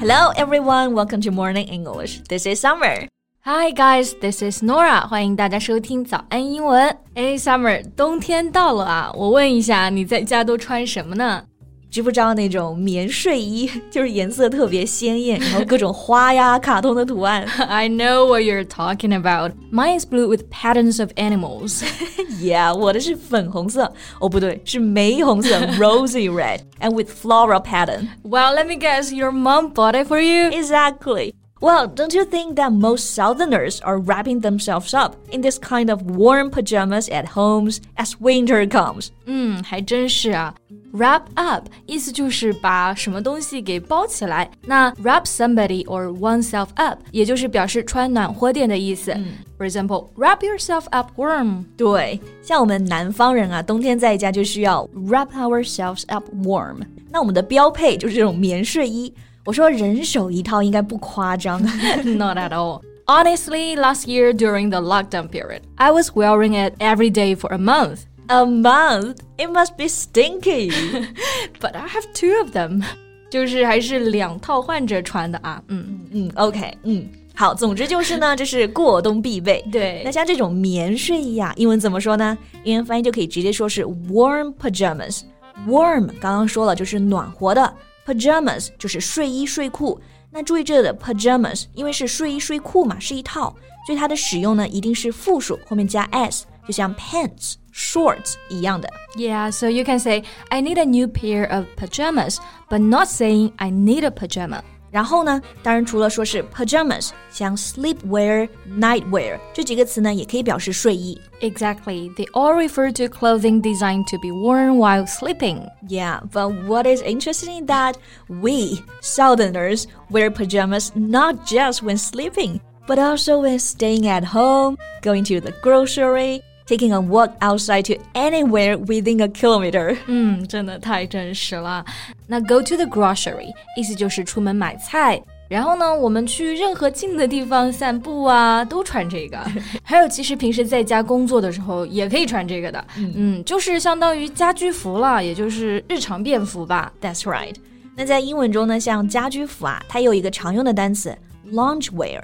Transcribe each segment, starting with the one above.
Hello everyone, welcome to Morning English. This is Summer. Hi guys, this is Norah. 欢迎大家收听早安英文。哎，Summer，冬天到了啊，我问一下，你在家都穿什么呢？知不知道那种棉睡衣，就是颜色特别鲜艳，然后各种花呀、卡通的图案。I know what you're talking about. Mine is blue with patterns of animals. yeah，我的是粉红色，哦不对，是玫红色，rosy red, and with floral pattern. Well, let me guess, your mom bought it for you. Exactly. Well, don't you think that most Southerners are wrapping themselves up in this kind of warm pajamas at homes as winter comes? 嗯，还真是啊。Wrap up 意思就是把什么东西给包起来。那 wrap somebody or oneself up 也就是表示穿暖和点的意思。嗯、For example, wrap yourself up warm. 对，像我们南方人啊，冬天在家就需要 wrap ourselves up warm。那我们的标配就是这种棉睡衣。 我说人手一套应该不夸张。Not at all. Honestly, last year during the lockdown period, I was wearing it every day for a month. A month? It must be stinky. but I have two of them. 就是还是两套换着穿的啊。嗯嗯，OK，嗯。好，总之就是呢，这是过冬必备。对，那像这种棉睡衣啊，英文怎么说呢？英文翻译就可以直接说是 warm pajamas。Warm 刚刚说了就是暖和的。 pajamas 就是睡衣睡裤。那注意这里的 pajamas，因为是睡衣睡裤嘛，是一套，所以它的使用呢一定是复数，后面加 s，就像 pants、shorts 一样的。Yeah, so you can say I need a new pair of pajamas, but not saying I need a pajama. 然后呢，当然除了说是 pajamas，像 sleepwear、nightwear 这几个词呢，也可以表示睡衣。Exactly, they all refer to clothing designed to be worn while sleeping. Yeah, but what is interesting is that we Southerners wear pajamas not just when sleeping, but also when staying at home, going to the grocery taking a walk outside to anywhere within a kilometer. 嗯，真的太真实了。那 go to the grocery 意思就是出门买菜。然后呢，我们去任何近的地方散步啊，都穿这个。还有，其实平时在家工作的时候也可以穿这个的。嗯嗯，就是相当于家居服了，也就是日常便服吧。That's right。那在英文中呢，像家居服啊，它有一个常用的单词 loungewear。Lounge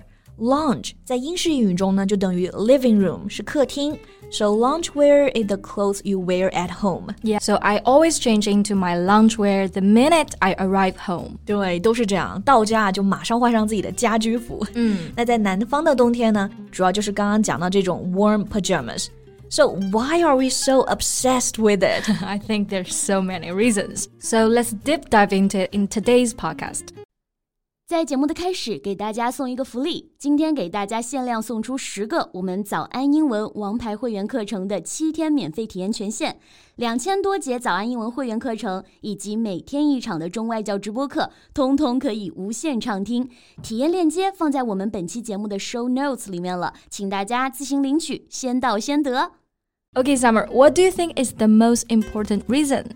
在英式英语中呢，就等于 living room 是客厅。So loungewear is the clothes you wear at home. Yeah. So I always change into my loungewear the minute I arrive home. 对，都是这样，到家就马上换上自己的家居服。嗯，那在南方的冬天呢，主要就是刚刚讲到这种 warm pajamas。So why are we so obsessed with it? I think there's so many reasons. So let's deep dive into it in today's podcast. 在节目的开始，给大家送一个福利。今天给大家限量送出十个我们早安英文王牌会员课程的七天免费体验权限，两千多节早安英文会员课程以及每天一场的中外教直播课，通通可以无限畅听。体验链接放在我们本期节目的 show notes 里面了，请大家自行领取，先到先得。Okay, Summer, what do you think is the most important reason?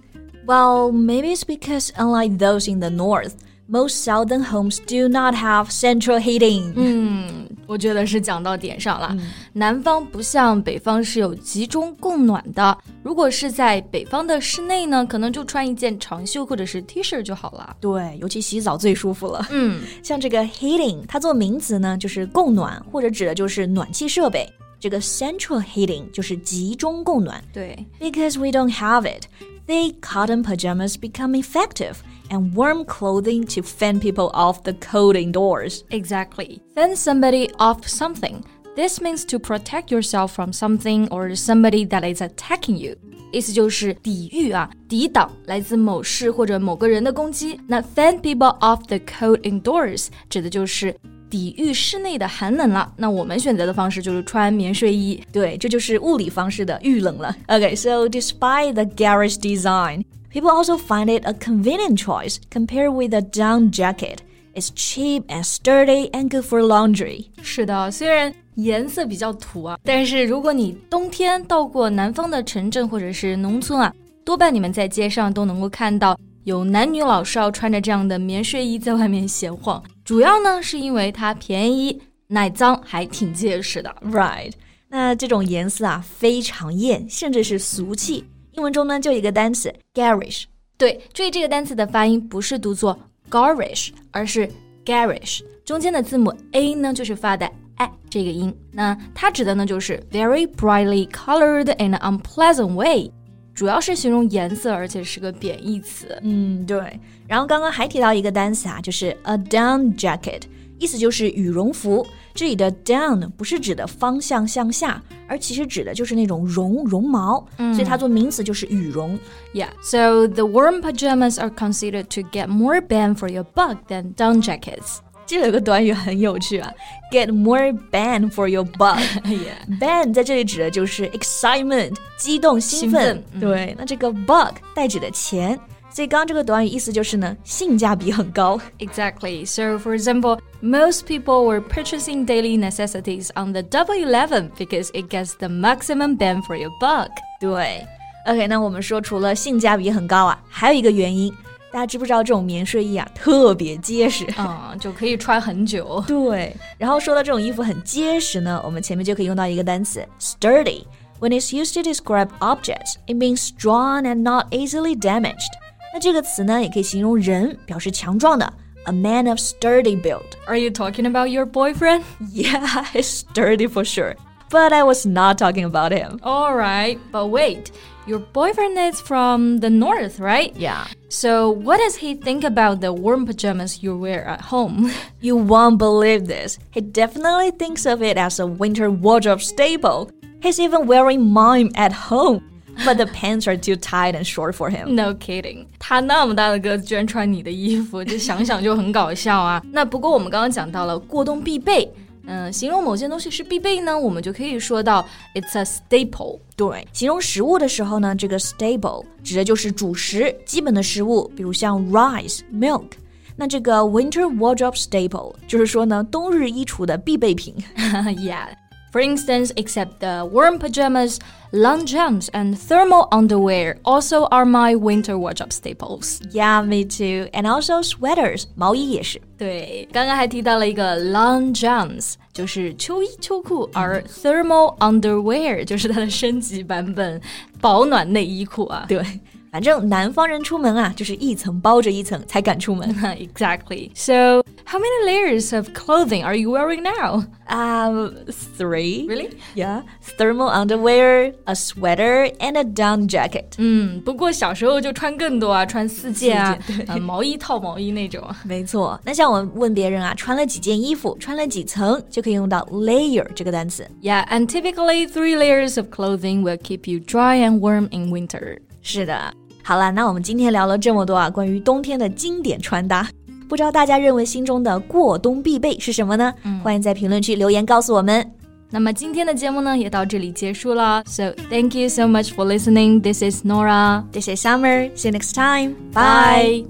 Well, maybe it's because unlike those in the north most southern homes do not have central heating. 嗯，我觉得是讲到点上了。嗯、南方不像北方是有集中供暖的。如果是在北方的室内呢，可能就穿一件长袖或者是 T 恤就好了。对，尤其洗澡最舒服了。嗯，像这个 heating，它做名词呢，就是供暖或者指的就是暖气设备。这个 central heating 就是集中供暖。对，because we don't have it, thick cotton pajamas become effective and warm clothing to fend people off the cold indoors. Exactly. Fend somebody off something. This means to protect yourself from something or somebody that is attacking you. 意思就是抵御啊，抵挡来自某事或者某个人的攻击。那 fend people off the cold indoors 指的就是 抵御室内的寒冷了。那我们选择的方式就是穿棉睡衣，对，这就是物理方式的遇冷了。Okay, so despite the garish design. People also find it a convenient choice compared with a down jacket. It's cheap and sturdy and good for laundry. 是的，虽然颜色比较土啊，但是如果你冬天到过南方的城镇或者是农村啊，多半你们在街上都能够看到有男女老少穿着这样的棉睡衣在外面闲晃。 主要呢是因为它便宜、耐脏，还挺结实的。Right？那这种颜色啊，非常艳，甚至是俗气。英文中呢，就一个单词 garish。对，注意这个单词的发音不是读作 garish，而是 garish，中间的字母 a 呢就是发的 a 这个音，那它指的呢就是 very brightly colored in an unpleasant way。主要是形容颜色，而且是个贬义词。嗯，对。然后刚刚还提到一个单词啊，就是 a down jacket，意思就是羽绒服。这里的 down 不是指的方向向下，而其实指的就是那种绒绒毛，嗯所以它做名词就是羽绒。Yeah, so the warm pajamas are considered to get more bang for your buck than down jackets. 这有个短语很有趣啊，get more bang for your buck。bang 在这里指的就是 excitement，激动、兴奋。对，那这个 buck 代指的钱。所以刚刚这个短语意思就是呢，性价比很高。Exactly. So, for example, most people were purchasing daily necessities on the Double Eleven because it gets the maximum bang for your buck. 对，OK，那我们说除了性价比很高啊，还有一个原因， 大家知不知道这种棉睡衣啊特别结实，嗯，就可以穿很久。对，然后说到这种衣服很结实呢，我们前面就可以用到一个单词 sturdy。When it's used to describe objects, it means strong and not easily damaged. 那这个词呢，也可以形容人，表示强壮的。A man of sturdy build. Are you talking about your boyfriend? Yeah, he's sturdy for sure. But I was not talking about him. All right, but wait. Your boyfriend is from the north, right? Yeah. So, what does he think about the warm pajamas you wear at home? You won't believe this. He definitely thinks of it as a winter wardrobe staple. He's even wearing mine at home but the pants are too tight and short for him. No kidding，他那么大的个子居然穿你的衣服，这想想就很搞笑啊。那不过我们刚刚讲到了过冬必备， 嗯，形容某件东西是必备呢，我们就可以说到 it's a staple。对，形容食物的时候呢，这个 staple 指的就是主食、基本的食物，比如像 rice、milk。那这个 winter wardrobe staple 就是说呢，冬日衣橱的必备品。yeah. For instance, except the warm pajamas, long johns, and thermal underwear also are my winter wardrobe staples. Yeah, me too. And also sweaters, 毛衣也是。对，刚刚还提到了一个 long johns，就是秋衣秋裤，而 thermal underwear 就是它的升级版本，保暖内衣裤啊。对。 反正南方人出门啊，就是一层包着一层才敢出门。exactly. So, how many layers of clothing are you wearing now? Um, three. Really? Yeah. Thermal underwear, a sweater, and a down jacket. 嗯，不过小时候就穿更多啊，穿四件啊，啊毛衣套毛衣那种。没错。那像我们问别人啊，穿了几件衣服，穿了几层，就可以用到 layer 这个单词。Yeah, and typically three layers of clothing will keep you dry and warm in winter. 是的。 好了，那我们今天聊了这么多啊，关于冬天的经典穿搭，不知道大家认为心中的过冬必备是什么呢？嗯、欢迎在评论区留言告诉我们。那么今天的节目呢，也到这里结束了。So thank you so much for listening. This is Nora. This is Summer. See you next time. Bye.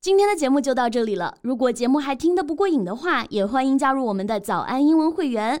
今天的节目就到这里了。如果节目还听得不过瘾的话，也欢迎加入我们的早安英文会员。